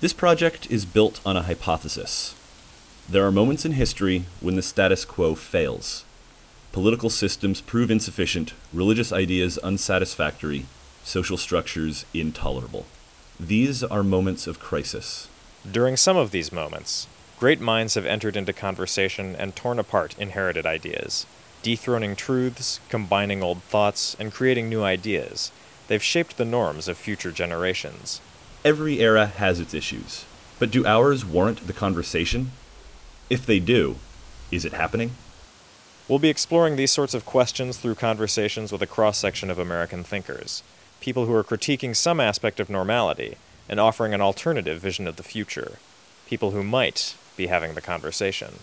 This project is built on a hypothesis. There are moments in history when the status quo fails. Political systems prove insufficient, religious ideas unsatisfactory, social structures intolerable. These are moments of crisis. During some of these moments, great minds have entered into conversation and torn apart inherited ideas, dethroning truths, combining old thoughts, and creating new ideas. They've shaped the norms of future generations. Every era has its issues, but do ours warrant the conversation? If they do, is it happening? We'll be exploring these sorts of questions through conversations with a cross section of American thinkers, people who are critiquing some aspect of normality and offering an alternative vision of the future, people who might be having the conversation.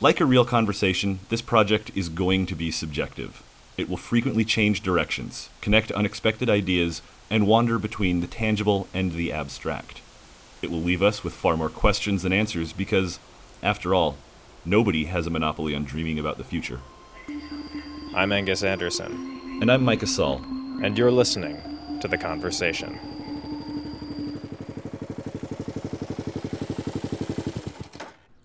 Like a real conversation, this project is going to be subjective. It will frequently change directions, connect unexpected ideas, and wander between the tangible and the abstract. It will leave us with far more questions than answers because, after all, nobody has a monopoly on dreaming about the future. I'm Angus Anderson. And I'm Micah Saul. And you're listening to The Conversation.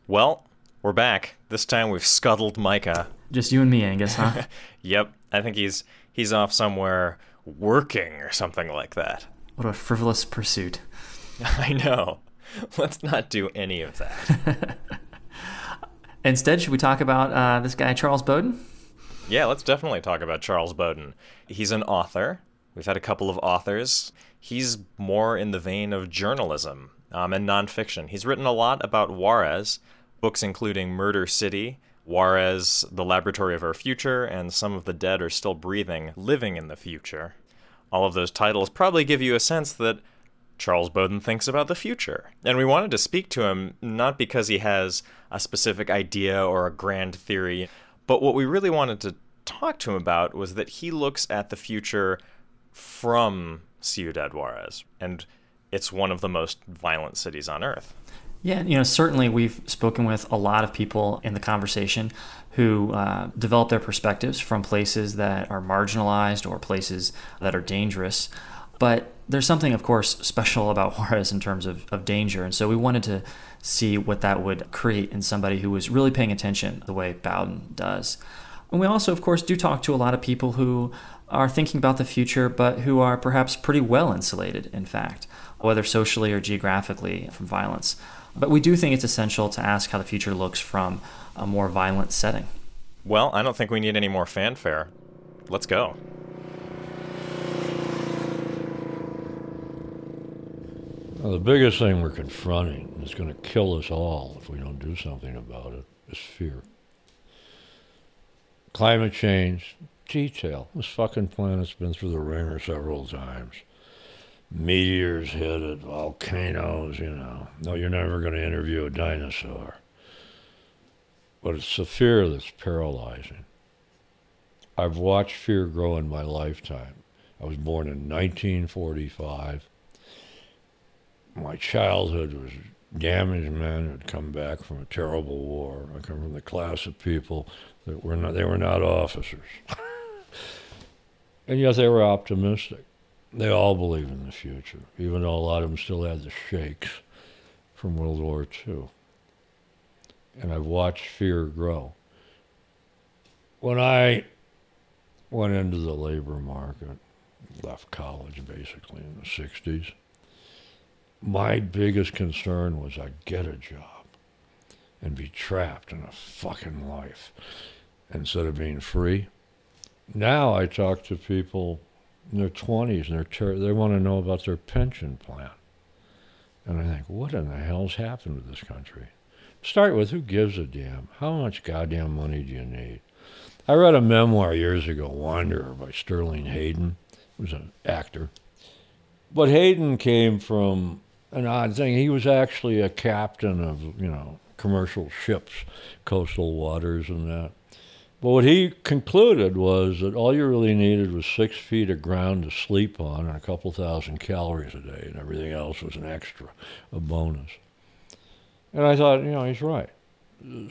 Well, we're back. This time we've scuttled Micah. Just you and me, Angus, huh? yep. I think he's he's off somewhere working or something like that. What a frivolous pursuit. I know. Let's not do any of that. Instead, should we talk about uh, this guy, Charles Bowden? Yeah, let's definitely talk about Charles Bowden. He's an author. We've had a couple of authors. He's more in the vein of journalism um, and nonfiction. He's written a lot about Juarez, books including Murder City, Juarez, The Laboratory of Our Future, and Some of the Dead Are Still Breathing, Living in the Future. All of those titles probably give you a sense that Charles Bowden thinks about the future. And we wanted to speak to him not because he has a specific idea or a grand theory, but what we really wanted to talk to him about was that he looks at the future from Ciudad Juarez. And it's one of the most violent cities on earth. Yeah, you know, certainly we've spoken with a lot of people in the conversation who uh, develop their perspectives from places that are marginalized or places that are dangerous. But there's something, of course, special about Juarez in terms of, of danger. And so we wanted to see what that would create in somebody who was really paying attention the way Bowden does. And we also, of course, do talk to a lot of people who are thinking about the future, but who are perhaps pretty well insulated, in fact, whether socially or geographically from violence. But we do think it's essential to ask how the future looks from a more violent setting. Well, I don't think we need any more fanfare. Let's go. Well, the biggest thing we're confronting that's going to kill us all if we don't do something about it is fear. Climate change, detail. This fucking planet's been through the ringer several times meteors hit it, volcanoes, you know. No, you're never going to interview a dinosaur. But it's the fear that's paralyzing. I've watched fear grow in my lifetime. I was born in 1945. My childhood was damaged men had come back from a terrible war. I come from the class of people that were not, they were not officers. and yet they were optimistic. They all believe in the future, even though a lot of them still had the shakes from World War II. And I've watched fear grow. When I went into the labor market, left college basically in the 60s, my biggest concern was I'd get a job and be trapped in a fucking life instead of being free. Now I talk to people in their 20s and ter- they want to know about their pension plan. And I think, what in the hell's happened to this country? Start with who gives a damn? How much goddamn money do you need? I read a memoir years ago, Wanderer, by Sterling Hayden. He was an actor. But Hayden came from an odd thing. He was actually a captain of, you know, commercial ships, coastal waters and that. But what he concluded was that all you really needed was six feet of ground to sleep on and a couple thousand calories a day, and everything else was an extra, a bonus. And I thought, you know, he's right.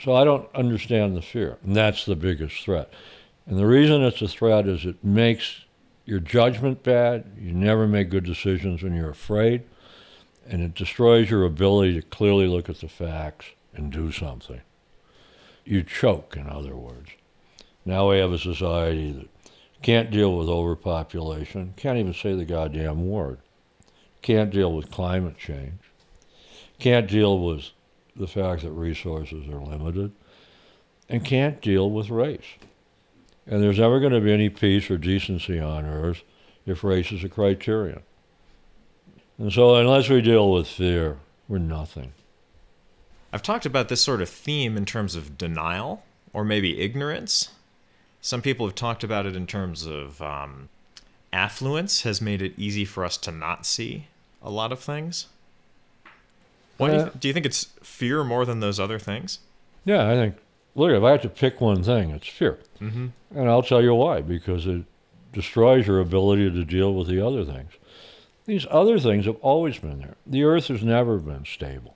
So I don't understand the fear, and that's the biggest threat. And the reason it's a threat is it makes your judgment bad. You never make good decisions when you're afraid. and it destroys your ability to clearly look at the facts and do something. You choke, in other words. Now we have a society that can't deal with overpopulation, can't even say the goddamn word, can't deal with climate change, can't deal with the fact that resources are limited, and can't deal with race. And there's never going to be any peace or decency on earth if race is a criterion. And so, unless we deal with fear, we're nothing. I've talked about this sort of theme in terms of denial or maybe ignorance. Some people have talked about it in terms of um, affluence has made it easy for us to not see a lot of things. Why do, you Uh, th- do you think it's fear more than those other things? Yeah, I think, look, if I had to pick one thing, it's fear. Mm-hmm. And I'll tell you why, because it destroys your ability to deal with the other things. These other things have always been there. The Earth has never been stable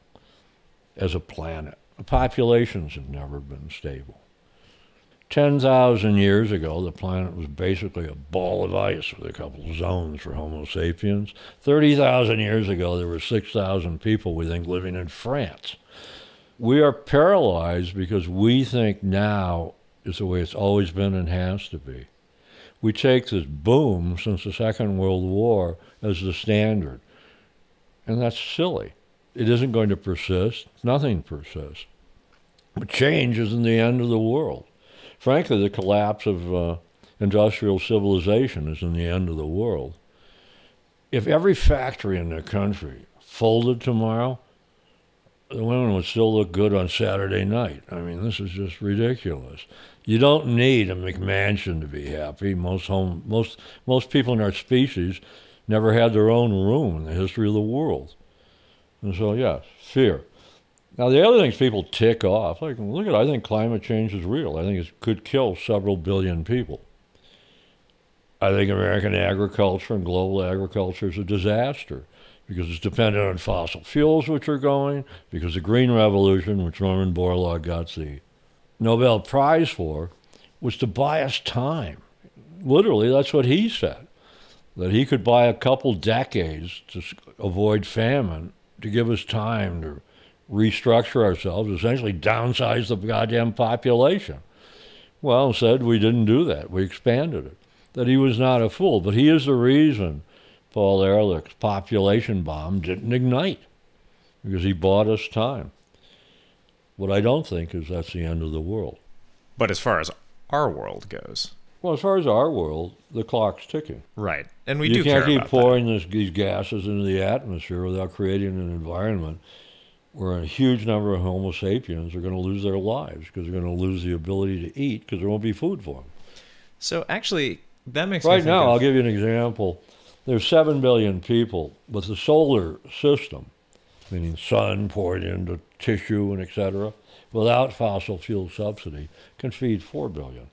as a planet. The populations have never been stable. 10,000 years ago, the planet was basically a ball of ice with a couple zones for Homo sapiens. 30,000 years ago, there were 6,000 people, we think, living in France. We are paralyzed because we think now is the way it's always been and has to be. We take this boom since the Second World War as the standard. And that's silly. It isn't going to persist. Nothing persists. But change isn't the end of the world. Frankly, the collapse of uh, industrial civilization isn't the end of the world. If every factory in the country folded tomorrow, the women would still look good on Saturday night. I mean, this is just ridiculous. You don't need a McMansion to be happy. Most home, most most people in our species never had their own room in the history of the world. And so, yes, fear. Now, the other things people tick off, like, look at, I think climate change is real. I think it could kill several billion people. I think American agriculture and global agriculture is a disaster because it's dependent on fossil fuels, which are going, because the Green Revolution, which Norman Borlaug got the Nobel Prize for, was to buy us time. Literally, that's what he said, that he could buy a couple decades to avoid famine to give us time to restructure ourselves, essentially downsize the goddamn population. Well, said we didn't do that. We expanded it. That he was not a fool, but he is the reason Paul Ehrlich's population bomb didn't ignite because he bought us time. What I don't think is that's the end of the world. But as far as our world goes, Well, as far as our world, the clock's ticking. right, and we you do can't care keep pouring this, these gases into the atmosphere without creating an environment where a huge number of Homo sapiens are going to lose their lives because they're going to lose the ability to eat because there won't be food for them. So actually, that makes Right now, of- I'll give you an example. There's 7 billion people, but the solar system, meaning sun poured into tissue and etc., without fossil fuel subsidy, can feed 4 billion.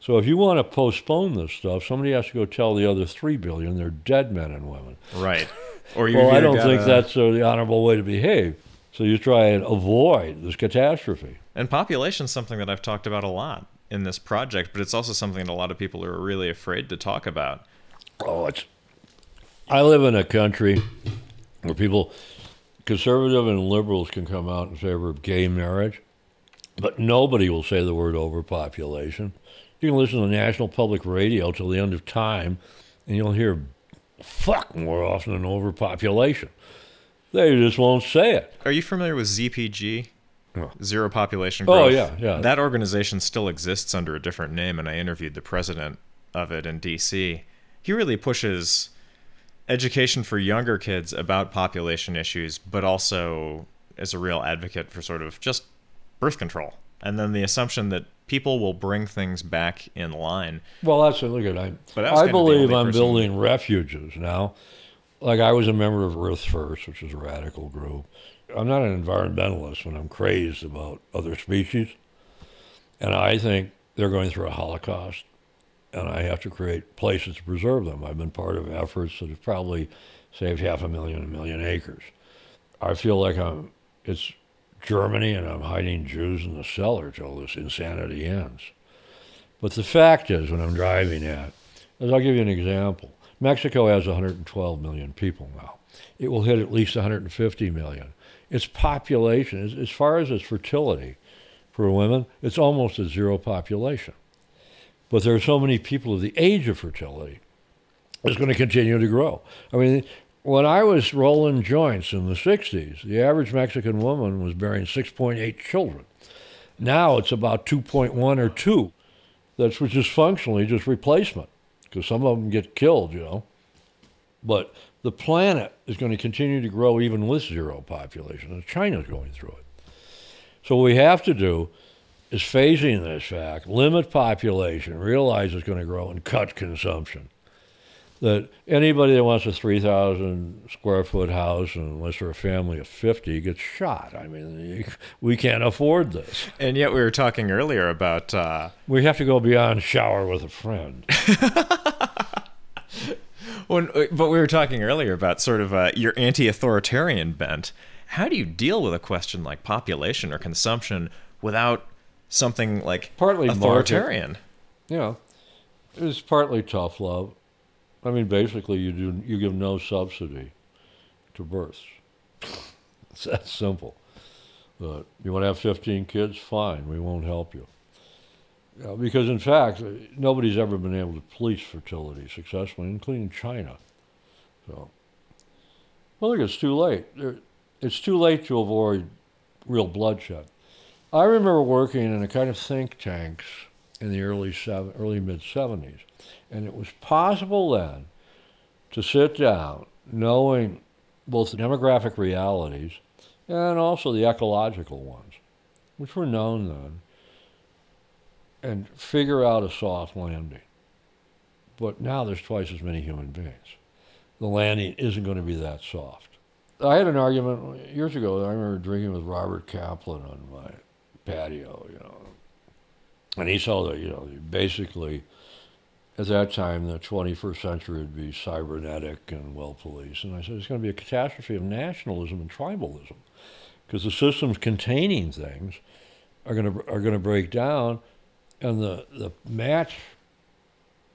So if you want to postpone this stuff, somebody has to go tell the other 3 billion they're dead men and women. right, or you Well, I don't think gotta- that's uh, the honorable way to behave. So you try and avoid this catastrophe. And population's something that I've talked about a lot in this project, but it's also something that a lot of people are really afraid to talk about. Oh, it's. I live in a country where people, conservative and liberals, can come out in favor of gay marriage, but nobody will say the word overpopulation. You can listen to National Public Radio till the end of time, and you'll hear fuck more often than overpopulation. They just won't say it. Are you familiar with ZPG? Zero Population growth. Oh, Growth. yeah, yeah. That organization still exists under a different name, and I interviewed the president of it in D.C. He really pushes education for younger kids about population issues, but also is a real advocate for sort of just birth control. And then the assumption that people will bring things back in line. Well, that's a look at I. But I kind of the believe I'm person- building refuges now. Like I was a member of Earth First, which is a radical group. I'm not an environmentalist when I'm crazed about other species, and I think they're going through a holocaust, and I have to create places to preserve them. I've been part of efforts that have probably saved half a million, a million acres. I feel like I'm. It's Germany, and I'm hiding Jews in the cellar till this insanity ends. But the fact is, when I'm driving at, is I'll give you an example. Mexico has 112 million people now. It will hit at least 150 million. Its population, as, as far as its fertility for women, it's almost a zero population. But there are so many people of the age of fertility, it's going to continue to grow. I mean, when I was rolling joints in the 60s, the average Mexican woman was bearing 6.8 children. Now it's about 2.1 or 2. That's which is functionally just replacement because some of them get killed, you know. But the planet is going to continue to grow even with zero population, and China's going through it. So what we have to do is phasing this fact, limit population, realize it's going to grow, and cut consumption. That anybody that wants a 3,000 square foot house, unless they're a family of 50, gets shot. I mean, we can't afford this. And yet, we were talking earlier about. Uh... We have to go beyond shower with a friend. when, but we were talking earlier about sort of uh, your anti authoritarian bent. How do you deal with a question like population or consumption without something like partly authoritarian? Market, you know, was partly tough love. I mean, basically, you do you give no subsidy to births. it's that simple. But you want to have 15 kids? Fine, we won't help you. you because, in fact, uh, nobody's ever been able to police fertility successfully, including China. So, well, look, it's too late. It's too late to avoid real bloodshed. I remember working in a kind of think tanks in the early seven, early mid 70s, and it was possible then to sit down, knowing both the demographic realities and also the ecological ones, which were known then, and figure out a soft landing. But now there's twice as many human beings. The landing isn't going to be that soft. I had an argument years ago. I remember drinking with Robert Kaplan on my patio, you know, and he saw that, you know, basically at that time the 21st century would be cybernetic and well policed. And I said it's going to be a catastrophe of nationalism and tribalism because the systems containing things are going to are going to break down, and the the match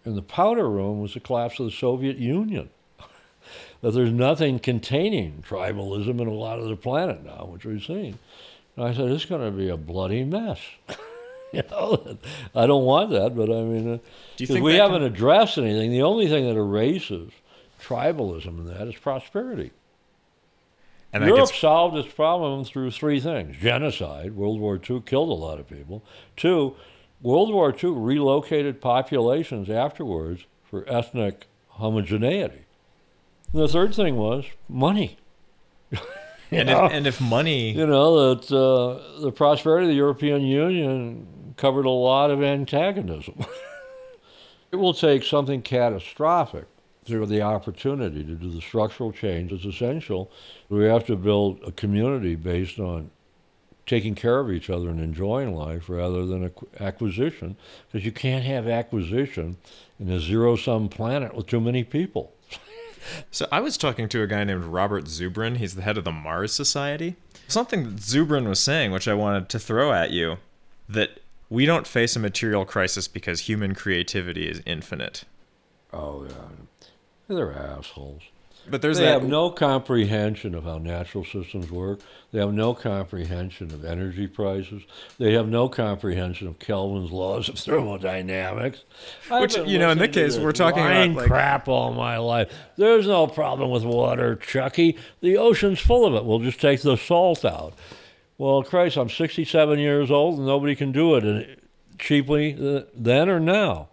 in the powder room was the collapse of the Soviet Union. that there's nothing containing tribalism in a lot of the planet now, which we've seen. And I said, it's going to be a bloody mess. you know, I don't want that, but I mean, uh, Do we haven't can... addressed anything. The only thing that erases tribalism and that is prosperity. And Europe gets... solved its problem through three things genocide, World War II killed a lot of people. Two, World War II relocated populations afterwards for ethnic homogeneity. And the third thing was money. and, if, and if money. You know, that uh, the prosperity of the European Union covered a lot of antagonism. it will take something catastrophic to the opportunity to do the structural change that's essential. We have to build a community based on taking care of each other and enjoying life rather than acquisition, because you can't have acquisition in a zero sum planet with too many people. So I was talking to a guy named Robert Zubrin. He's the head of the Mars Society. Something that Zubrin was saying, which I wanted to throw at you, that we don't face a material crisis because human creativity is infinite. Oh yeah, they're assholes. But there's they that... have no comprehension of how natural systems work. They have no comprehension of energy prices. They have no comprehension of Kelvin's laws of thermodynamics. Which you know, in this case, we're talking about like... crap all my life. There's no problem with water, Chucky. The ocean's full of it. We'll just take the salt out. Well, Christ, I'm 67 years old and nobody can do it cheaply uh, then or now.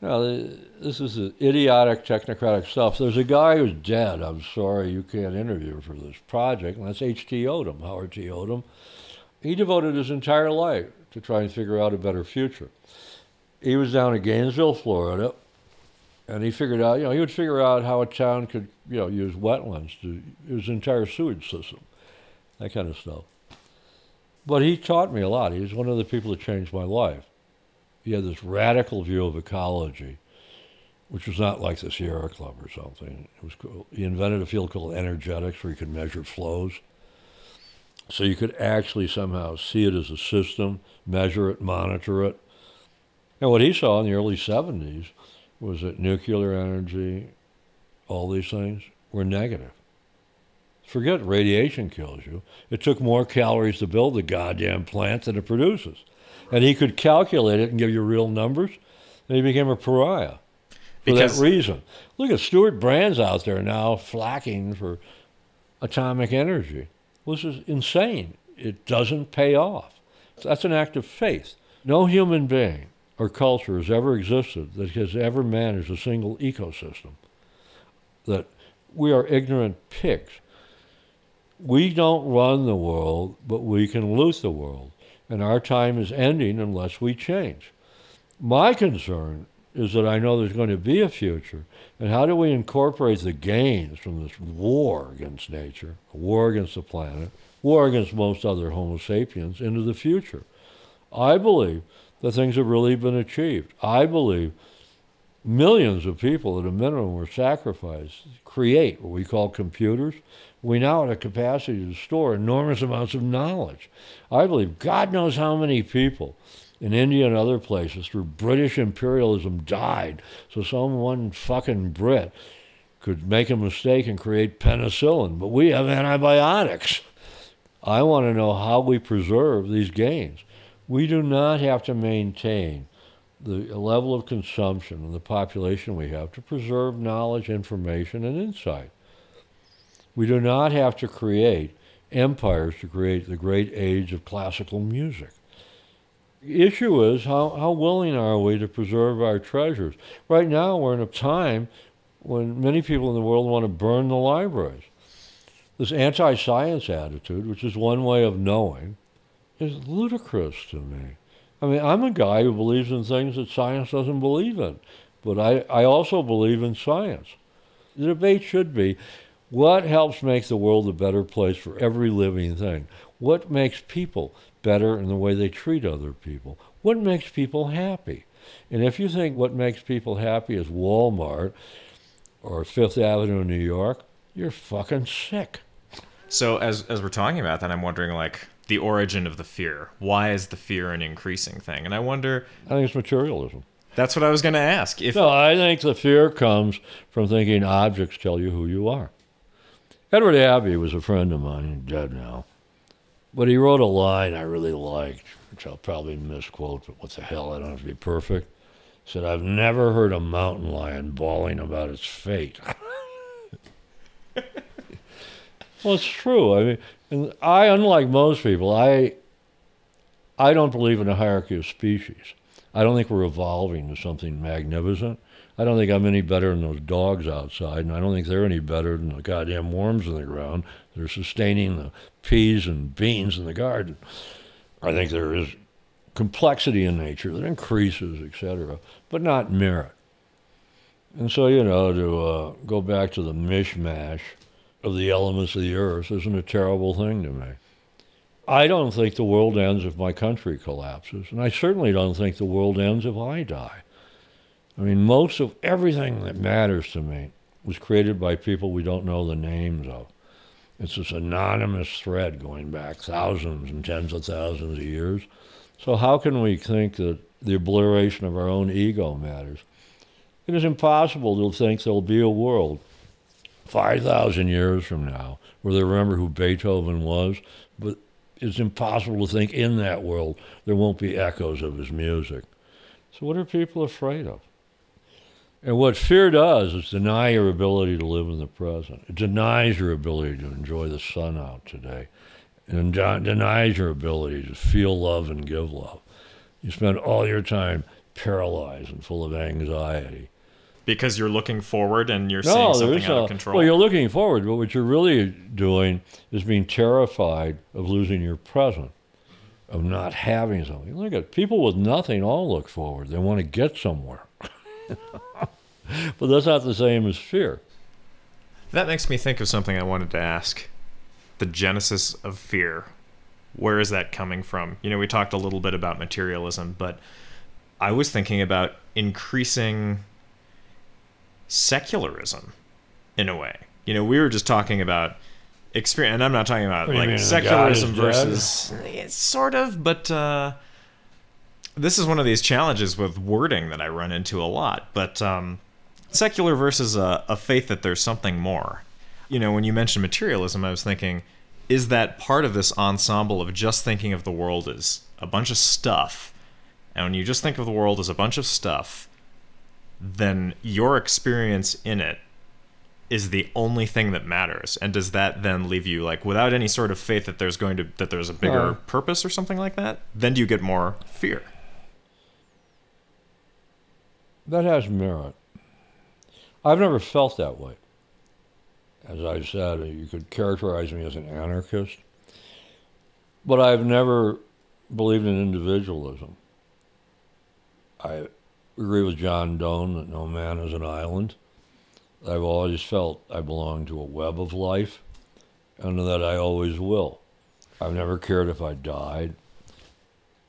Now, this is idiotic technocratic stuff. There's a guy who's dead. I'm sorry you can't interview for this project, and that's H.T. Odum, Howard T. Odum. He devoted his entire life to try and figure out a better future. He was down in Gainesville, Florida, and he figured out, you know, he would figure out how a town could, you know, use wetlands to his entire sewage system, that kind of stuff. But he taught me a lot. He was one of the people that changed my life he had this radical view of ecology, which was not like the Sierra Club or something. It was cool. He invented a field called energetics where you could measure flows. So you could actually somehow see it as a system, measure it, monitor it. And what he saw in the early 70s was that nuclear energy, all these things were negative. Forget radiation kills you. It took more calories to build the goddamn plant than it produces. And he could calculate it and give you real numbers, and he became a pariah for Because- that reason. Look at Stewart Brand's out there now flacking for atomic energy. This is insane. It doesn't pay off. That's an act of faith. No human being or culture has ever existed that has ever managed a single ecosystem. That we are ignorant pigs. We don't run the world, but we can lose the world. And our time is ending unless we change. My concern is that I know there's going to be a future. And how do we incorporate the gains from this war against nature, war against the planet, war against most other Homo sapiens into the future? I believe that things have really been achieved. I believe millions of people at a minimum were sacrificed to create what we call computers. We now have a capacity to store enormous amounts of knowledge. I believe God knows how many people in India and other places through British imperialism died so some one fucking Brit could make a mistake and create penicillin. But we have antibiotics. I want to know how we preserve these gains. We do not have to maintain the level of consumption and the population we have to preserve knowledge, information, and insight. We do not have to create empires to create the great age of classical music. The issue is how, how willing are we to preserve our treasures? Right now, we're in a time when many people in the world want to burn the libraries. This anti science attitude, which is one way of knowing, is ludicrous to me. I mean, I'm a guy who believes in things that science doesn't believe in, but I, I also believe in science. The debate should be what helps make the world a better place for every living thing? What makes people better in the way they treat other people? What makes people happy? And if you think what makes people happy is Walmart or Fifth Avenue in New York, you're fucking sick. So as as we're talking about that, I'm wondering like the origin of the fear. Why is the fear an increasing thing? And I wonder I think it's materialism. that's what I was going to ask. If No, I think the fear comes from thinking objects tell you who you are. Edward Abbey was a friend of mine, dead now. But he wrote a line I really liked, which I'll probably misquote, but what the hell, I don't have to be perfect. He said, I've never heard a mountain lion bawling about its fate. well, it's true. I mean, and I, unlike most people, I, I don't believe in a hierarchy of species. I don't think we're evolving to something magnificent. I don't think I'm any better than those dogs outside, and I don't think they're any better than the goddamn worms in the ground They're sustaining the peas and beans in the garden. I think there is complexity in nature that increases, etc., but not merit. And so, you know, to uh, go back to the mishmash of the elements of the earth isn't a terrible thing to me. I don't think the world ends if my country collapses, and I certainly don't think the world ends if I die. I mean, most of everything that matters to me was created by people we don't know the names of. It's this anonymous thread going back thousands and tens of thousands of years. So, how can we think that the obliteration of our own ego matters? It is impossible to think there'll be a world 5,000 years from now where they remember who Beethoven was, but it's impossible to think in that world there won't be echoes of his music. So, what are people afraid of? And what fear does is deny your ability to live in the present. It denies your ability to enjoy the sun out today. And de- denies your ability to feel love and give love. You spend all your time paralyzed and full of anxiety. because you're looking forward and you're No, seeing something out of control. Well, you're looking forward, but what you're really doing is being terrified of losing your present, of not having something. Look at people with nothing all look forward. They want to get somewhere. but that's not the same as fear. That makes me think of something I wanted to ask. The genesis of fear. Where is that coming from? You know, we talked a little bit about materialism, but I was thinking about increasing secularism in a way. You know, we were just talking about experience, and I'm not talking about What do you like mean, secularism God is dead? versus it's sort of, but uh, this is one of these challenges with wording that I run into a lot. But um, Secular versus a, a faith that there's something more. You know, when you mentioned materialism, I was thinking, is that part of this ensemble of just thinking of the world as a bunch of stuff? And when you just think of the world as a bunch of stuff, then your experience in it is the only thing that matters and does that then leave you like without any sort of faith that there's going to that there's a bigger Uh. purpose or something like that then do you get more fear That has merit. I've never felt that way. As I said, you could characterize me as an anarchist, but I've never believed in individualism. I agree with John Donne that no man is an island. I've always felt I belong to a web of life, and that I always will. I've never cared if I died.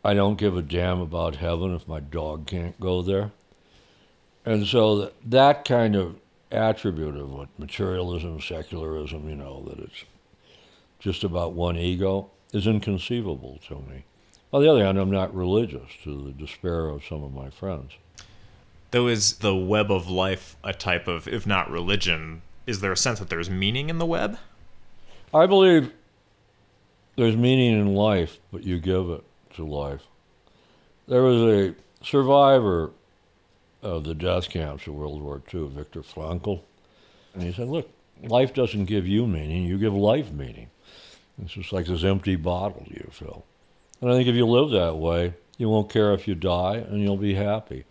I don't give a damn about heaven if my dog can't go there. And so th- that kind of attribute of what materialism, secularism, you know, that it's just about one ego, is inconceivable to me. On the other hand, I'm not religious to the despair of some of my friends. though is the web of life a type of if not religion is there a sense that there's meaning in the web I believe there's meaning in life, but you give it to life. There was a survivor of the death camps of World War II, Viktor Frankl, and he said, Look, life doesn't give you meaning, you give life meaning. It's just like this empty bottle you fill. And I think if you live that way, you won't care if you die and you'll be happy.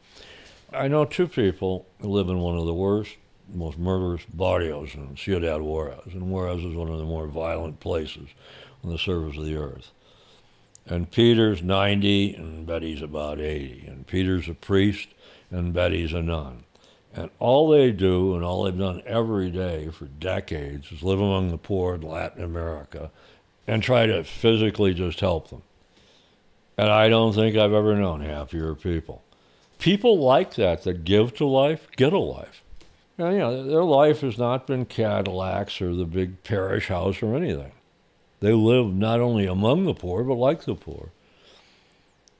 I know two people who live in one of the worst, most murderous barrios in Ciudad Juarez. And Juarez is one of the more violent places on the surface of the earth. And Peter's 90 and Betty's about 80. And Peter's a priest and Betty's a nun. And all they do and all they've done every day for decades is live among the poor in Latin America and try to physically just help them. And I don't think I've ever known happier people. People like that, that give to life, get a life. And, you know, their life has not been Cadillacs or the big parish house or anything. They live not only among the poor, but like the poor.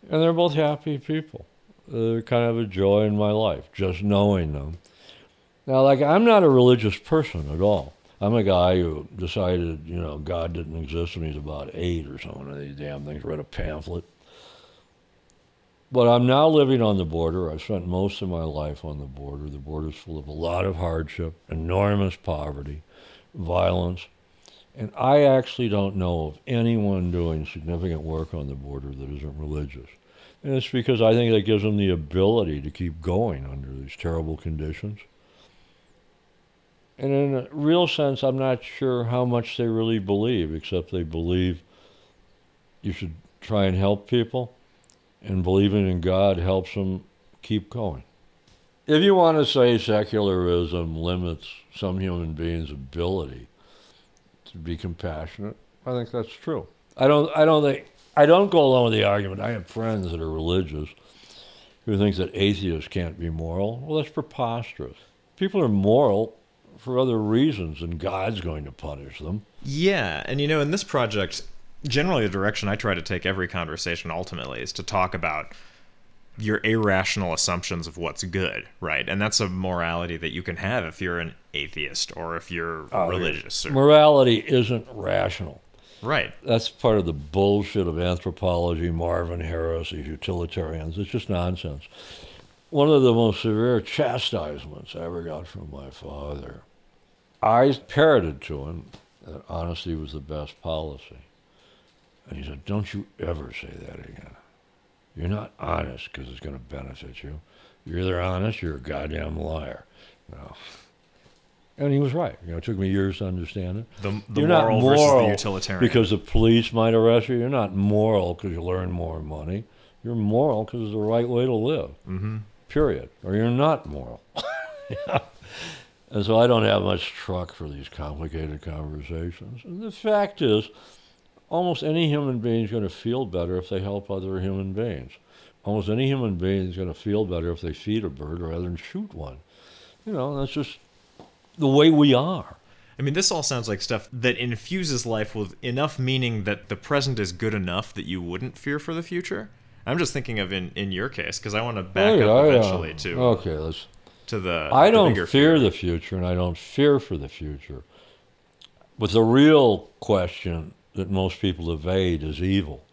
And they're both happy people. They're kind of a joy in my life, just knowing them. Now, like, I'm not a religious person at all. I'm a guy who decided, you know, God didn't exist when he's about eight or something these damn things, read a pamphlet. But I'm now living on the border. I've spent most of my life on the border. The border's full of a lot of hardship, enormous poverty, violence. And I actually don't know of anyone doing significant work on the border that isn't religious. And it's because I think that gives them the ability to keep going under these terrible conditions. And in a real sense, I'm not sure how much they really believe, except they believe you should try and help people, and believing in God helps them keep going. If you want to say secularism limits some human beings' ability to be compassionate, I think that's true. I don't. I don't think. I don't go along with the argument. I have friends that are religious who think that atheists can't be moral. Well, that's preposterous. People are moral for other reasons, and God's going to punish them. Yeah, and you know, in this project, generally the direction I try to take every conversation ultimately is to talk about your irrational assumptions of what's good, right? And that's a morality that you can have if you're an atheist or if you're oh, religious. Or, Morality isn't rational. Right. That's part of the bullshit of anthropology, Marvin Harris, these utilitarians. It's just nonsense. One of the most severe chastisements I ever got from my father, I parroted to him that honesty was the best policy. And he said, Don't you ever say that again. You're not honest because it's going to benefit you. You're either honest, or you're a goddamn liar. You know. And he was right. You know, it took me years to understand it. The, the You're moral, not versus moral the utilitarian. because the police might arrest you. You're not moral because you learn more money. You're moral because it's the right way to live. mm-hmm. Period. Or you're not moral. Yeah. And so I don't have much truck for these complicated conversations. And the fact is, almost any human being is going to feel better if they help other human beings. Almost any human being is going to feel better if they feed a bird rather than shoot one. You know, that's just the way we are. I mean, this all sounds like stuff that infuses life with enough meaning that the present is good enough that you wouldn't fear for the future. I'm just thinking of in, in your case because I want to back Oh, up yeah, uh, yeah. eventually to Okay, let's. to the. I the don't bigger fear the future, and I don't fear for the future. But the real question that most people evade is evil.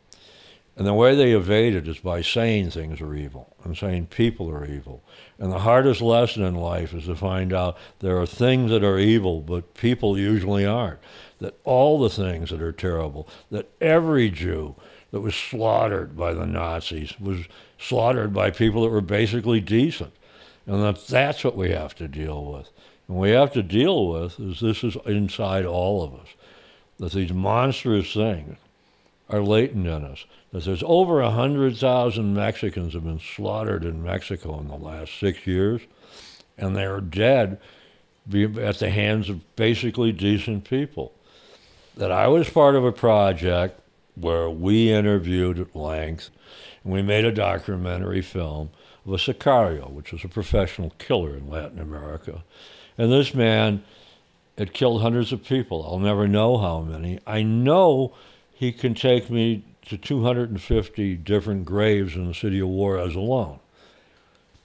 And the way they evade it is by saying things are evil and saying people are evil. And the hardest lesson in life is to find out there are things that are evil, but people usually aren't. That all the things that are terrible, that every Jew that was slaughtered by the Nazis was slaughtered by people that were basically decent. And that that's what we have to deal with. And we have to deal with is this is inside all of us. That these monstrous things are latent in us. That there's over 100,000 Mexicans have been slaughtered in Mexico in the last six years, and they're dead at the hands of basically decent people. That I was part of a project where we interviewed at length, and we made a documentary film of a sicario, which was a professional killer in Latin America. And this man had killed hundreds of people. I'll never know how many. I know he can take me to 250 different graves in the city of Juarez alone.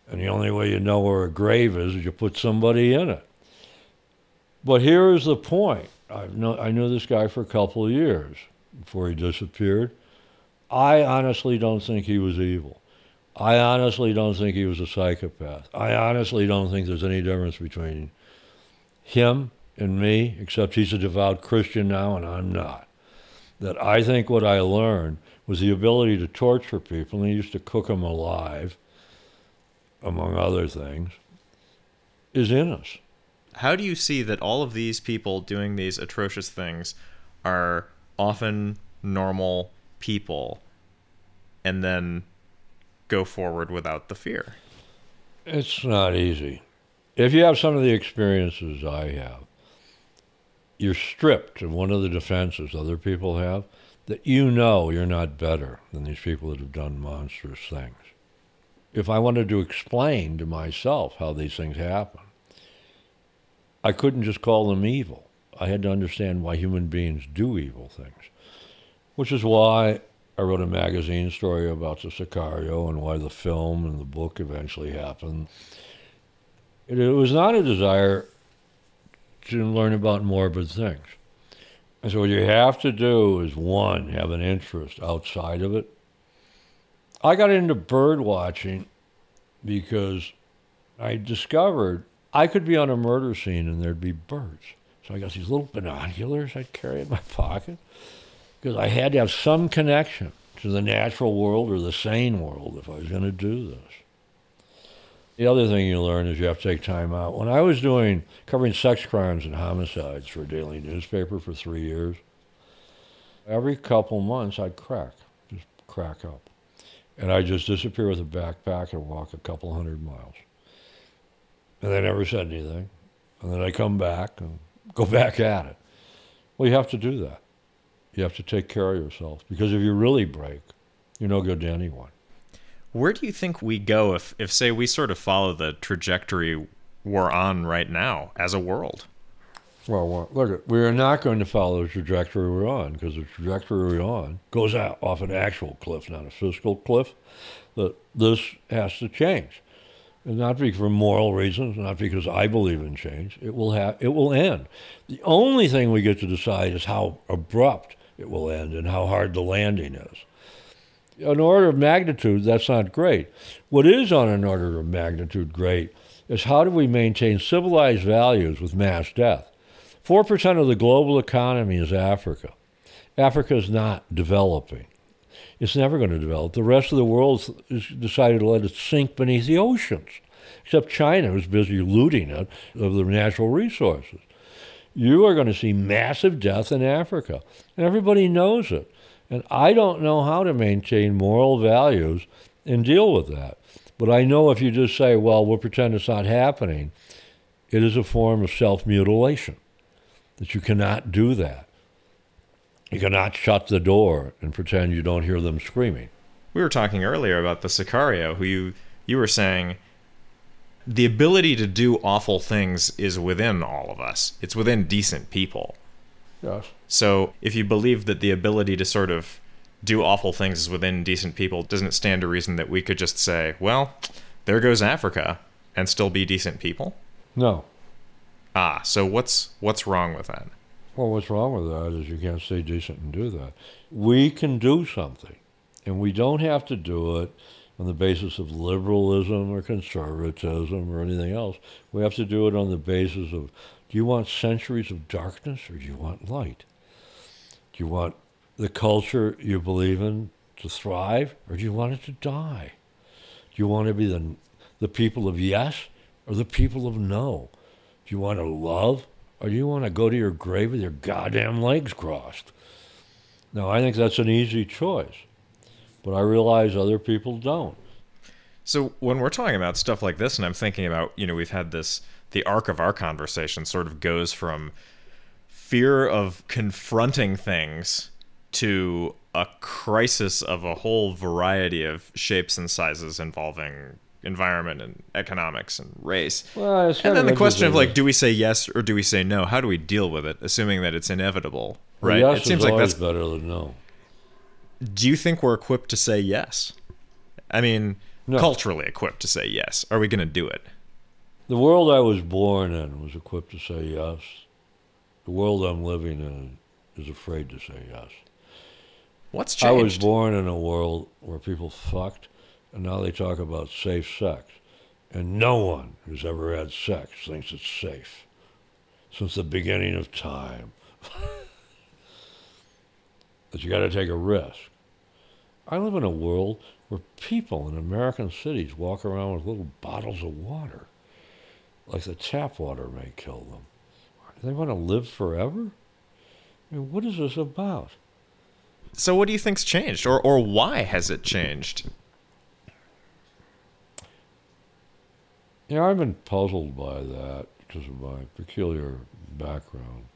And the only way you know where a grave is is you put somebody in it. But here is the point. I've know, I knew this guy for a couple of years before he disappeared. I honestly don't think he was evil. I honestly don't think he was a psychopath. I honestly don't think there's any difference between him and me, except he's a devout Christian now and I'm not. That I think what I learned was the ability to torture people, and he used to cook them alive, among other things, is in us. How do you see that all of these people doing these atrocious things are often normal people and then go forward without the fear? It's not easy. If you have some of the experiences I have, you're stripped of one of the defenses other people have that you know you're not better than these people that have done monstrous things. If I wanted to explain to myself how these things happen, I couldn't just call them evil. I had to understand why human beings do evil things, which is why I wrote a magazine story about the Sicario and why the film and the book eventually happened. It, it was not a desire to learn about morbid things. And so what you have to do is one, have an interest outside of it. I got into bird watching because I discovered I could be on a murder scene and there'd be birds. So I got these little binoculars I'd carry in my pocket because I had to have some connection to the natural world or the sane world if I was going to do this. The other thing you learn is you have to take time out. When I was doing covering sex crimes and homicides for a daily newspaper for three years, every couple months I'd crack, just crack up. And I'd just disappear with a backpack and walk a couple hundred miles. And they never said anything. And then I come back and go back at it. Well, you have to do that. You have to take care of yourself because if you really break, you're no good to anyone. Where do you think we go if, if say, we sort of follow the trajectory we're on right now as a world? Well, look, we are not going to follow the trajectory we're on because the trajectory we're on goes out off an actual cliff, not a fiscal cliff. That this has to change, and not for moral reasons, not because I believe in change. It will have, it will end. The only thing we get to decide is how abrupt it will end and how hard the landing is an order of magnitude, that's not great. What is on an order of magnitude great is how do we maintain civilized values with mass death? 4% of the global economy is Africa. Africa is not developing. It's never going to develop. The rest of the world has decided to let it sink beneath the oceans, except China, who's busy looting it of the natural resources. You are going to see massive death in Africa, and everybody knows it. And I don't know how to maintain moral values and deal with that. But I know if you just say, well, we'll pretend it's not happening, it is a form of self mutilation, that you cannot do that. You cannot shut the door and pretend you don't hear them screaming. We were talking earlier about the Sicario, who you, you were saying the ability to do awful things is within all of us, it's within decent people. Yes. So if you believe that the ability to sort of do awful things is within decent people, doesn't it stand to reason that we could just say, well, there goes Africa. and still be decent people? No. Ah, so what's what's wrong with that? Well, what's wrong with that is you can't stay decent and do that. We can do something, and we don't have to do it on the basis of liberalism or conservatism or anything else. We have to do it on the basis of do you want centuries of darkness or do you want light? Do you want the culture you believe in to thrive or do you want it to die? Do you want to be the, the people of yes or the people of no? Do you want to love or do you want to go to your grave with your goddamn legs crossed? Now, I think that's an easy choice, but I realize other people don't. So when we're talking about stuff like this, and I'm thinking about, you know, we've had this, the arc of our conversation sort of goes from fear of confronting things to a crisis of a whole variety of shapes and sizes involving environment and economics and race. Well, and then the question of like, do we say yes or do we say no? How do we deal with it, assuming that it's inevitable? Right? Yes it seems like that's. better than no. Do you think we're equipped to say yes? I mean, No. culturally equipped to say yes. Are we going to do it? The world I was born in was equipped to say yes. The world I'm living in is afraid to say yes. What's changed? I was born in a world where people fucked, and now they talk about safe sex. And no one who's ever had sex thinks it's safe since the beginning of time. that you got to take a risk. I live in a world where people in American cities walk around with little bottles of water, like the tap water may kill them. Do they want to live forever? I mean, what is this about? So what do you think's changed, or or why has it changed? You know, I've been puzzled by that because of my peculiar background.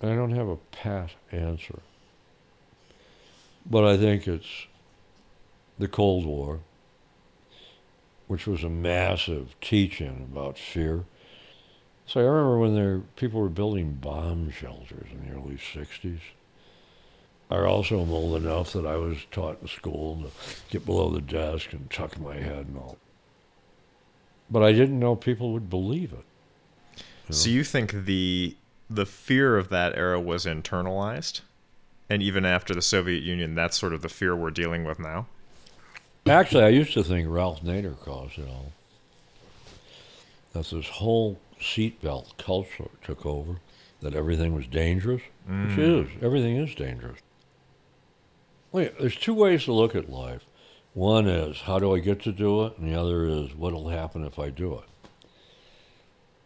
And I don't have a pat answer. But I think it's the Cold War, which was a massive teaching about fear. So I remember when there people were building bomb shelters in the early 60s. I also am old enough that I was taught in school to get below the desk and tuck my head and all. But I didn't know people would believe it. So you think the the fear of that era was internalized, and even after the Soviet Union, that's sort of the fear we're dealing with now. Actually, I used to think Ralph Nader caused it all. That this whole seatbelt culture took over, that everything was dangerous, which mm. is. Everything is dangerous. Wait, there's two ways to look at life. One is, how do I get to do it? And the other is, what'll happen if I do it?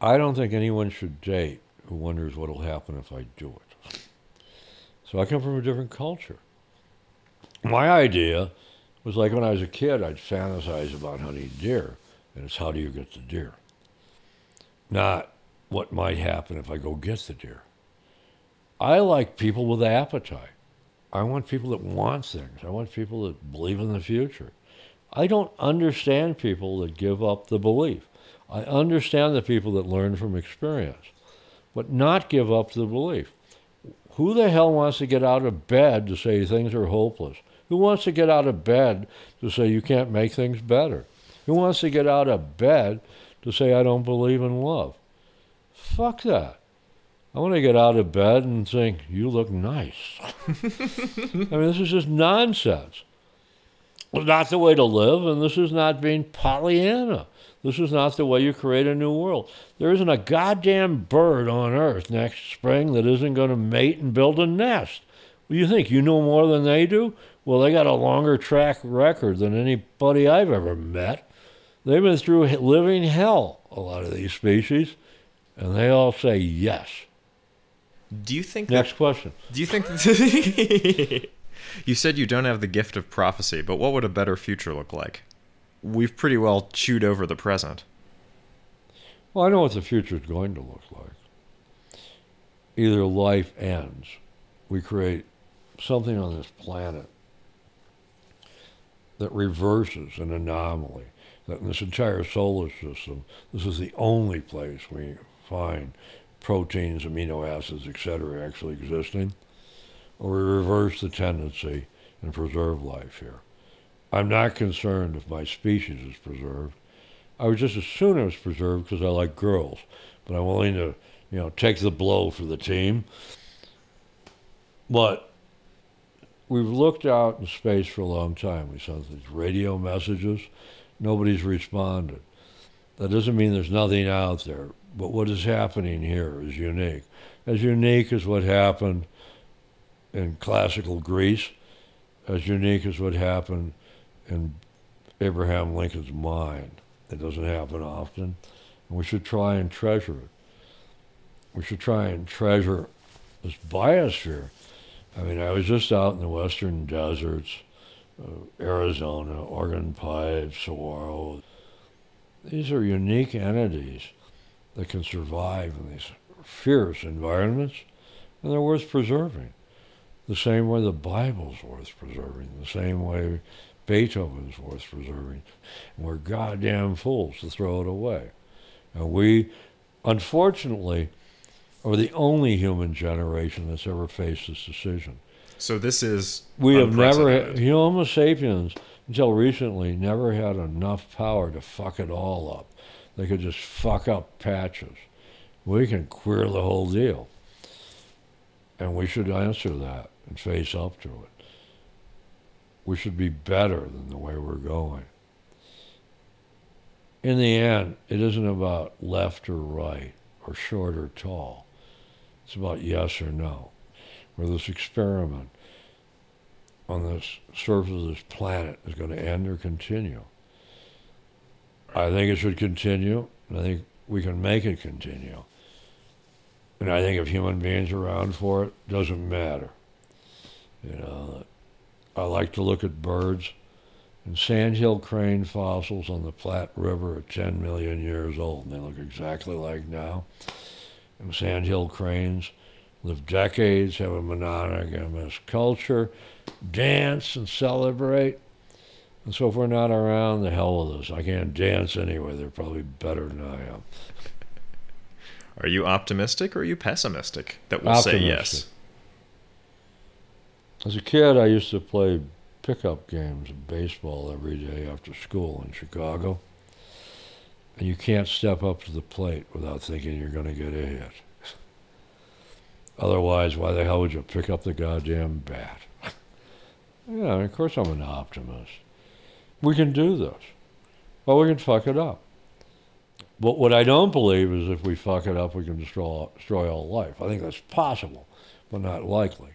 I don't think anyone should date who wonders what'll happen if I do it. So I come from a different culture. My idea was like when I was a kid, I'd fantasize about hunting deer, and it's how do you get the deer? Not what might happen if I go get the deer. I like people with appetite. I want people that want things. I want people that believe in the future. I don't understand people that give up the belief. I understand the people that learn from experience, but not give up the belief. Who the hell wants to get out of bed to say things are hopeless? Who wants to get out of bed to say you can't make things better? Who wants to get out of bed to say I don't believe in love? Fuck that. I want to get out of bed and think, you look nice. I mean, this is just nonsense. It's not the way to live, and this is not being Pollyanna. This is not the way you create a new world. There isn't a goddamn bird on earth next spring that isn't going to mate and build a nest. What do you think? You know more than they do? Well, they got a longer track record than anybody I've ever met. They've been through living hell, a lot of these species, and they all say yes. Do you think? Next question. Do you think? you said you don't have the gift of prophecy, but what would a better future look like? We've pretty well chewed over the present. Well, I know what the future is going to look like. Either life ends, we create something on this planet that reverses an anomaly, that in this entire solar system, this is the only place we find proteins, amino acids, etc., actually existing, or we reverse the tendency and preserve life here. I'm not concerned if my species is preserved. I would just as soon it was preserved because I like girls, but I'm willing to, you know, take the blow for the team. But we've looked out in space for a long time. We sent these radio messages. Nobody's responded. That doesn't mean there's nothing out there, but what is happening here is unique. As unique as what happened in classical Greece, as unique as what happened in Abraham Lincoln's mind. It doesn't happen often. And we should try and treasure it. We should try and treasure this biosphere. I mean, I was just out in the western deserts, uh, Arizona, Organ Pipe, Saguaro. These are unique entities that can survive in these fierce environments, and they're worth preserving. The same way the Bible's worth preserving, the same way Beethoven's worth preserving. And we're goddamn fools to throw it away. And we, unfortunately, are the only human generation that's ever faced this decision. So this is we have never had, Homo sapiens until recently never had enough power to fuck it all up. They could just fuck up patches. We can queer the whole deal. And we should answer that and face up to it we should be better than the way we're going. In the end, it isn't about left or right, or short or tall. It's about yes or no. Where this experiment on the surface of this planet is going to end or continue. I think it should continue, and I think we can make it continue. And I think if human beings are around for it, doesn't matter. You know, I like to look at birds. And sandhill crane fossils on the Platte River are 10 million years old, and they look exactly like now. And sandhill cranes live decades, have a monogamous culture, dance and celebrate. And so if we're not around, the hell with us. I can't dance anyway. They're probably better than I am. Are you optimistic or are you pessimistic that we'll optimistic. say yes? As a kid, I used to play pickup games of baseball every day after school in Chicago. And you can't step up to the plate without thinking you're going to get a hit. Otherwise, why the hell would you pick up the goddamn bat? yeah, of course I'm an optimist. We can do this. Well, we can fuck it up. But what I don't believe is if we fuck it up, we can destroy, destroy all life. I think that's possible, but not likely.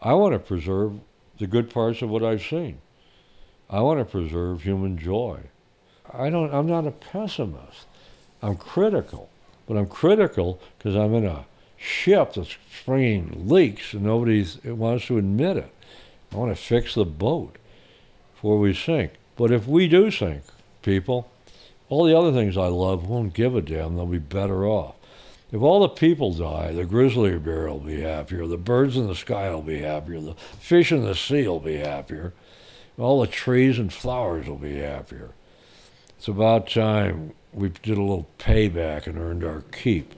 I want to preserve the good parts of what I've seen. I want to preserve human joy. I don't, I'm not a pessimist. I'm critical. But I'm critical because I'm in a ship that's springing leaks and nobody wants to admit it. I want to fix the boat before we sink. But if we do sink, people, all the other things I love won't give a damn. They'll be better off. If all the people die, the grizzly bear will be happier, the birds in the sky will be happier, the fish in the sea will be happier, all the trees and flowers will be happier. It's about time we did a little payback and earned our keep.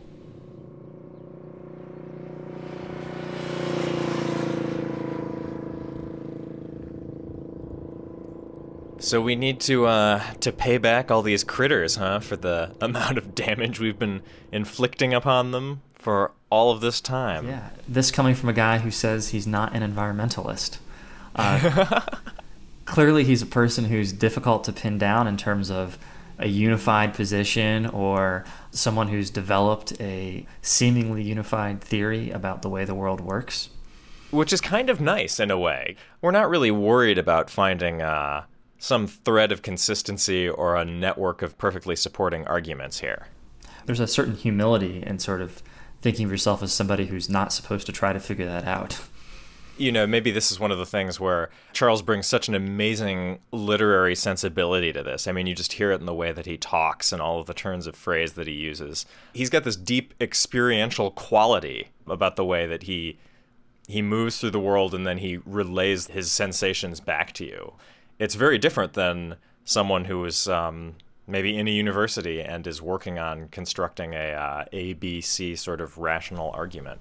So we need to uh, to pay back all these critters, huh, for the amount of damage we've been inflicting upon them for all of this time. Yeah, this coming from a guy who says he's not an environmentalist. Uh, clearly, he's a person who's difficult to pin down in terms of a unified position or someone who's developed a seemingly unified theory about the way the world works. Which is kind of nice in a way. We're not really worried about finding. Uh, some thread of consistency or a network of perfectly supporting arguments here. There's a certain humility in sort of thinking of yourself as somebody who's not supposed to try to figure that out. You know, maybe this is one of the things where Charles brings such an amazing literary sensibility to this. I mean, you just hear it in the way that he talks and all of the turns of phrase that he uses. He's got this deep experiential quality about the way that he he moves through the world and then he relays his sensations back to you it's very different than someone who is um, maybe in a university and is working on constructing a uh, ABC sort of rational argument.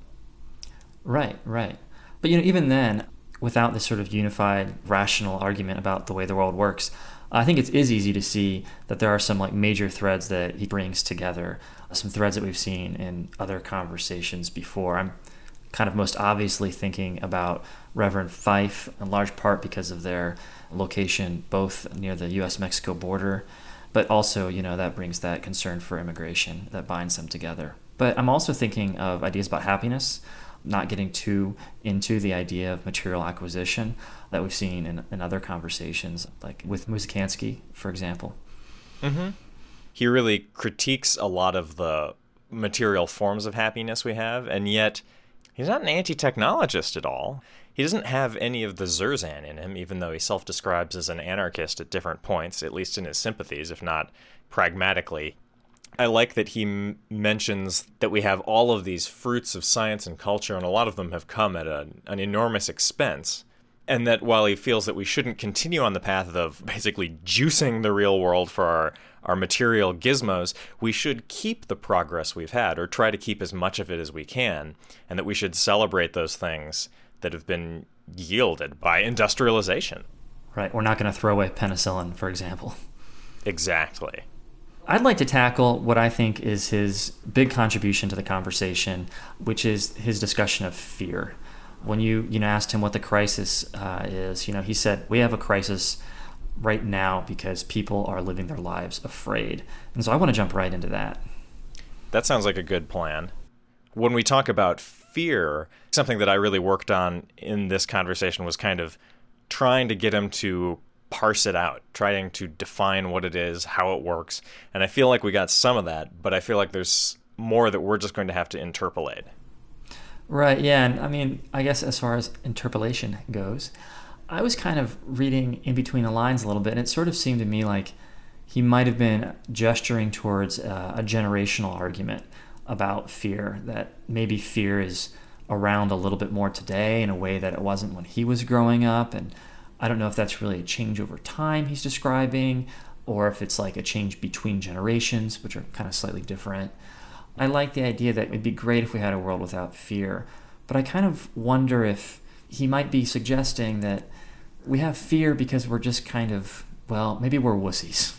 Right, right. But you know, even then, without this sort of unified rational argument about the way the world works, I think it is easy to see that there are some like major threads that he brings together, some threads that we've seen in other conversations before. I'm kind of most obviously thinking about Reverend Fife, in large part because of their location both near the US Mexico border, but also, you know, that brings that concern for immigration that binds them together. But I'm also thinking of ideas about happiness, not getting too into the idea of material acquisition that we've seen in, in other conversations, like with Musikanski, for example. Mm-hmm. He really critiques a lot of the material forms of happiness we have, and yet he's not an anti technologist at all. He doesn't have any of the Zerzan in him, even though he self describes as an anarchist at different points, at least in his sympathies, if not pragmatically. I like that he m- mentions that we have all of these fruits of science and culture, and a lot of them have come at a, an enormous expense. And that while he feels that we shouldn't continue on the path of basically juicing the real world for our, our material gizmos, we should keep the progress we've had, or try to keep as much of it as we can, and that we should celebrate those things that have been yielded by industrialization. Right. We're not going to throw away penicillin, for example. Exactly. I'd like to tackle what I think is his big contribution to the conversation, which is his discussion of fear. When you you know asked him what the crisis uh, is, you know he said we have a crisis right now because people are living their lives afraid, and so I want to jump right into that. That sounds like a good plan. When we talk about fear, something that I really worked on in this conversation was kind of trying to get him to parse it out, trying to define what it is, how it works. And I feel like we got some of that, but I feel like there's more that we're just going to have to interpolate. Right, yeah. And I mean, I guess as far as interpolation goes, I was kind of reading in between the lines a little bit, and it sort of seemed to me like he might have been gesturing towards uh, a generational argument about fear, that maybe fear is around a little bit more today in a way that it wasn't when he was growing up. And I don't know if that's really a change over time he's describing, or if it's like a change between generations, which are kind of slightly different. I like the idea that it'd be great if we had a world without fear, but I kind of wonder if he might be suggesting that we have fear because we're just kind of, well, maybe we're wussies.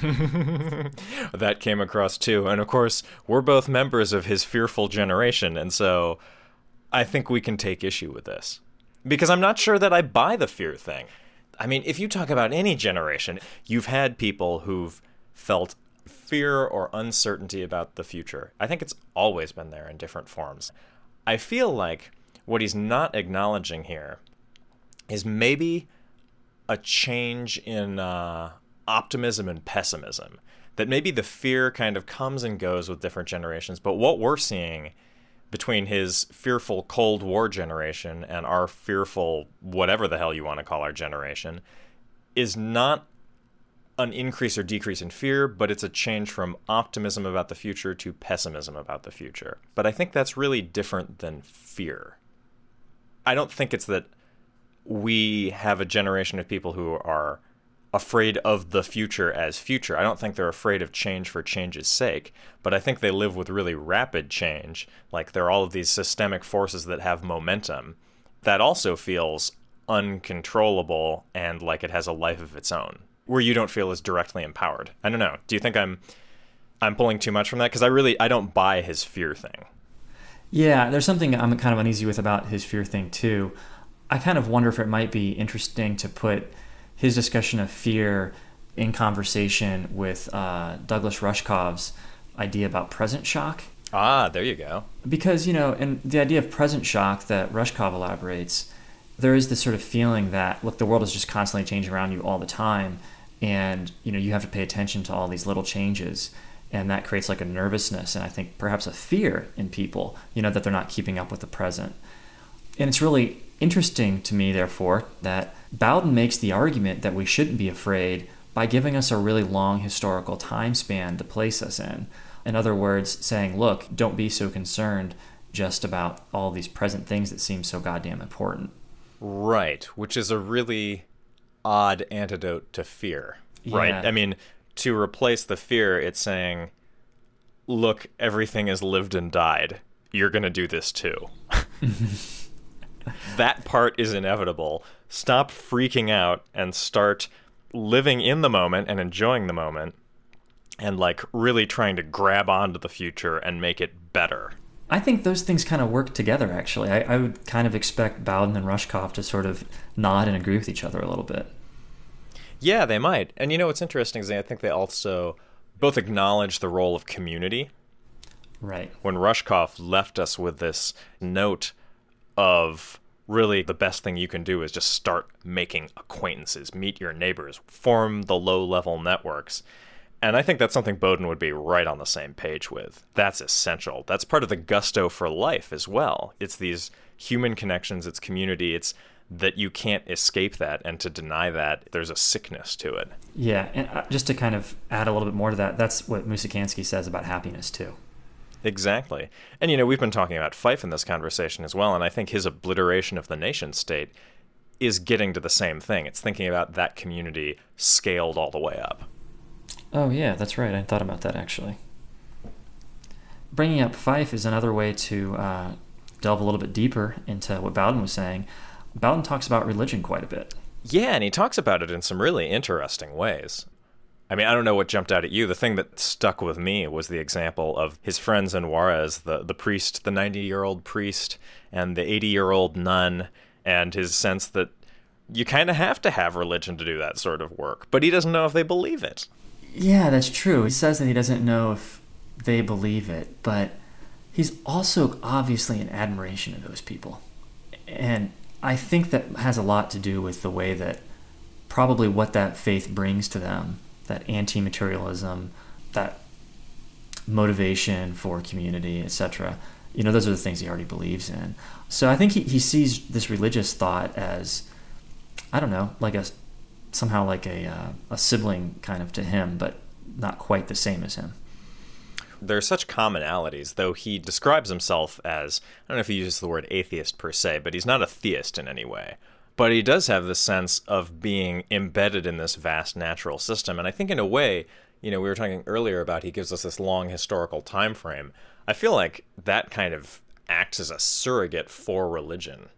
that came across too. And of course, we're both members of his fearful generation, and so I think we can take issue with this. Because I'm not sure that I buy the fear thing. I mean, if you talk about any generation, you've had people who've felt fear or uncertainty about the future. I think it's always been there in different forms. I feel like what he's not acknowledging here is maybe a change in uh, optimism and pessimism. That maybe the fear kind of comes and goes with different generations, but what we're seeing between his fearful Cold War generation and our fearful whatever the hell you want to call our generation is not an increase or decrease in fear, but it's a change from optimism about the future to pessimism about the future. But I think that's really different than fear. I don't think it's that we have a generation of people who are afraid of the future as future. I don't think they're afraid of change for change's sake, but I think they live with really rapid change. Like there are all of these systemic forces that have momentum that also feels uncontrollable and like it has a life of its own, where you don't feel as directly empowered. I don't know. Do you think I'm I'm pulling too much from that? Because I really I don't buy his fear thing. Yeah, there's something I'm kind of uneasy with about his fear thing too. I kind of wonder if it might be interesting to put his discussion of fear in conversation with uh, Douglas Rushkoff's idea about present shock. Ah, there you go. Because, you know, and the idea of present shock that Rushkoff elaborates, there is this sort of feeling that, look, the world is just constantly changing around you all the time. And, you know, you have to pay attention to all these little changes. And that creates like a nervousness and I think perhaps a fear in people, you know, that they're not keeping up with the present. And it's really interesting to me, therefore, that Bowden makes the argument that we shouldn't be afraid by giving us a really long historical time span to place us in. In other words, saying, look, don't be so concerned just about all these present things that seem so goddamn important. Right, which is a really odd antidote to fear. Yeah. Right? I mean, to replace the fear, it's saying, look, everything is lived and died. You're going to do this too. that part is inevitable. Stop freaking out and start living in the moment and enjoying the moment and like really trying to grab onto the future and make it better. I think those things kind of work together, actually. I, I would kind of expect Bowden and Rushkoff to sort of nod and agree with each other a little bit. Yeah, they might. And you know what's interesting is I think they also both acknowledge the role of community. Right. When Rushkoff left us with this note of really the best thing you can do is just start making acquaintances, meet your neighbors, form the low level networks. And I think that's something Bowden would be right on the same page with. That's essential. That's part of the gusto for life as well. It's these human connections, it's community, it's that you can't escape that. And to deny that, there's a sickness to it. Yeah. And uh, just to kind of add a little bit more to that, that's what Musikanski says about happiness, too. Exactly. And, you know, we've been talking about Fife in this conversation as well. And I think his obliteration of the nation state is getting to the same thing. It's thinking about that community scaled all the way up. Oh, yeah, that's right. I thought about that actually. Bringing up Fife is another way to uh, delve a little bit deeper into what Bowden was saying. Bowden talks about religion quite a bit. Yeah, and he talks about it in some really interesting ways. I mean, I don't know what jumped out at you. The thing that stuck with me was the example of his friends in Juarez, the, the priest, the 90 year old priest, and the 80 year old nun, and his sense that you kind of have to have religion to do that sort of work, but he doesn't know if they believe it. Yeah, that's true. He says that he doesn't know if they believe it, but he's also obviously in admiration of those people. And I think that has a lot to do with the way that probably what that faith brings to them that anti materialism, that motivation for community, etc. You know, those are the things he already believes in. So I think he, he sees this religious thought as, I don't know, like a somehow like a uh, a sibling kind of to him, but not quite the same as him. There are such commonalities, though he describes himself as I don't know if he uses the word atheist per se, but he's not a theist in any way. But he does have the sense of being embedded in this vast natural system, and I think in a way, you know, we were talking earlier about he gives us this long historical time frame. I feel like that kind of acts as a surrogate for religion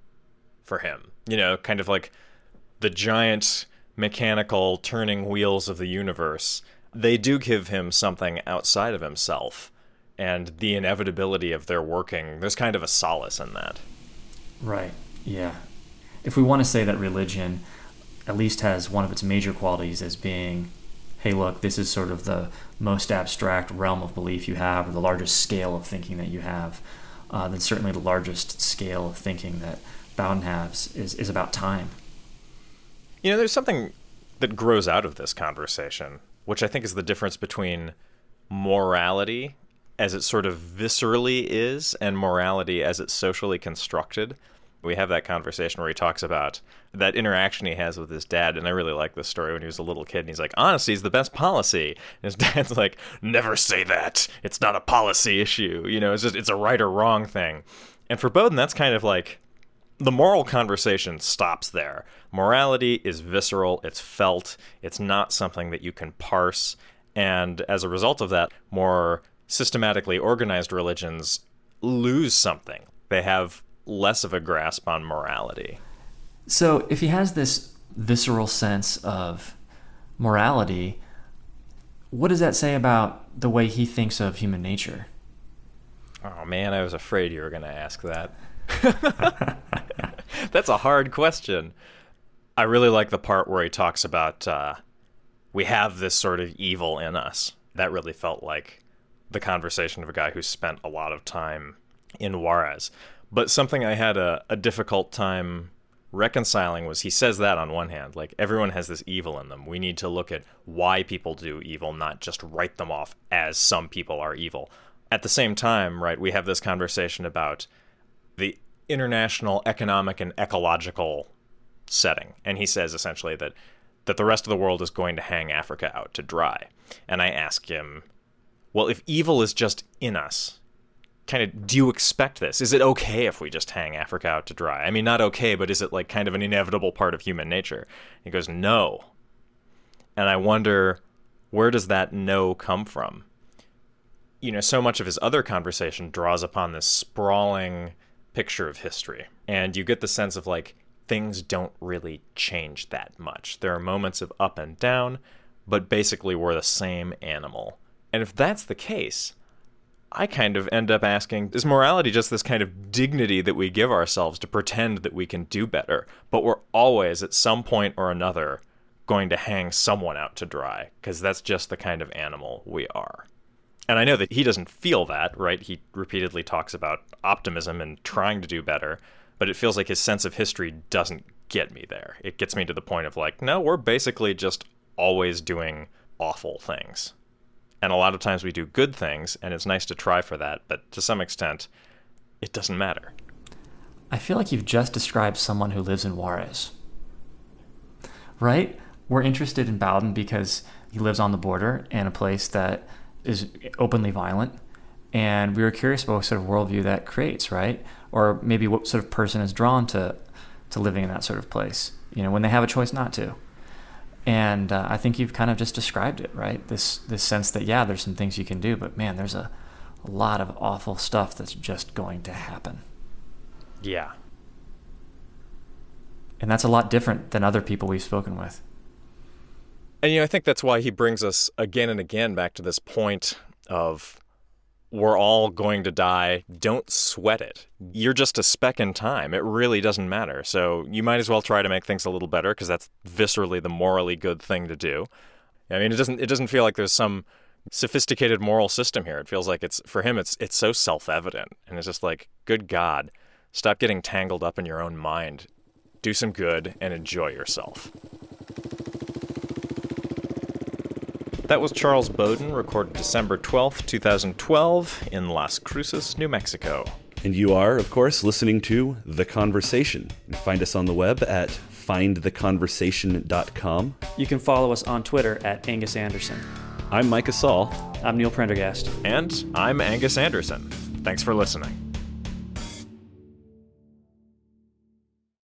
for him. You know, kind of like the giant mechanical turning wheels of the universe. They do give him something outside of himself, and the inevitability of their working, there's kind of a solace in that. Right. Yeah. If we want to say that religion at least has one of its major qualities as being hey, look, this is sort of the most abstract realm of belief you have, or the largest scale of thinking that you have, uh, then certainly the largest scale of thinking that Bowden has is, is about time. You know, there's something that grows out of this conversation, which I think is the difference between morality as it sort of viscerally is and morality as it's socially constructed we have that conversation where he talks about that interaction he has with his dad and i really like this story when he was a little kid and he's like honesty is the best policy. And his dad's like never say that. It's not a policy issue. You know it's just it's a right or wrong thing. And for bowden that's kind of like the moral conversation stops there. Morality is visceral it's felt it's not something that you can parse. And as a result of that more systematically organized religions lose something. They have less of a grasp on morality. So if he has this visceral sense of morality, what does that say about the way he thinks of human nature? Oh man, I was afraid you were going to ask that. That's a hard question. I really like the part where he talks about uh, we have this sort of evil in us. That really felt like the conversation of a guy who spent a lot of time in Juarez. But something I had a, a difficult time reconciling was he says that on one hand, like everyone has this evil in them. We need to look at why people do evil, not just write them off as some people are evil. At the same time, right, we have this conversation about the international economic and ecological setting. And he says essentially that that the rest of the world is going to hang Africa out to dry. And I ask him, well, if evil is just in us, kind of do you expect this? Is it okay if we just hang Africa out to dry? I mean, not okay, but is it like kind of an inevitable part of human nature? He goes, no. And I wonder, where does that no come from? You know, so much of his other conversation draws upon this sprawling picture of history. And you get the sense of like things don't really change that much. There are moments of up and down, but basically we're the same animal. And if that's the case, I kind of end up asking is morality just this kind of dignity that we give ourselves to pretend that we can do better, but we're always at some point or another going to hang someone out to dry because that's just the kind of animal we are. And I know that he doesn't feel that, right? He repeatedly talks about optimism and trying to do better, but it feels like his sense of history doesn't get me there. It gets me to the point of like, no, we're basically just always doing awful things. And a lot of times we do good things, and it's nice to try for that, but to some extent, it doesn't matter. I feel like you've just described someone who lives in Juarez. Right? We're interested in Bowden because he lives on the border in a place that is openly violent. And we were curious about what sort of worldview that creates, right? Or maybe what sort of person is drawn to, to living in that sort of place, you know, when they have a choice not to. And uh, I think you've kind of just described it, right? This this sense that yeah, there's some things you can do, but man, there's a, a lot of awful stuff that's just going to happen. Yeah. And that's a lot different than other people we've spoken with. And you know, I think that's why he brings us again and again back to this point of we're all going to die. Don't sweat it. You're just a speck in time. It really doesn't matter. So you might as well try to make things a little better because that's viscerally the morally good thing to do. I mean, it doesn't it doesn't feel like there's some sophisticated moral system here. It feels like it's for him it's it's so self-evident and it's just like, good god, stop getting tangled up in your own mind. Do some good and enjoy yourself. That was Charles Bowden, recorded December 12th, 2012, in Las Cruces, New Mexico. And you are, of course, listening to The Conversation. Find us on the web at findtheconversation.com. You can follow us on Twitter at Angus Anderson. I'm Micah Saul. I'm Neil Prendergast. And I'm Angus Anderson. Thanks for listening.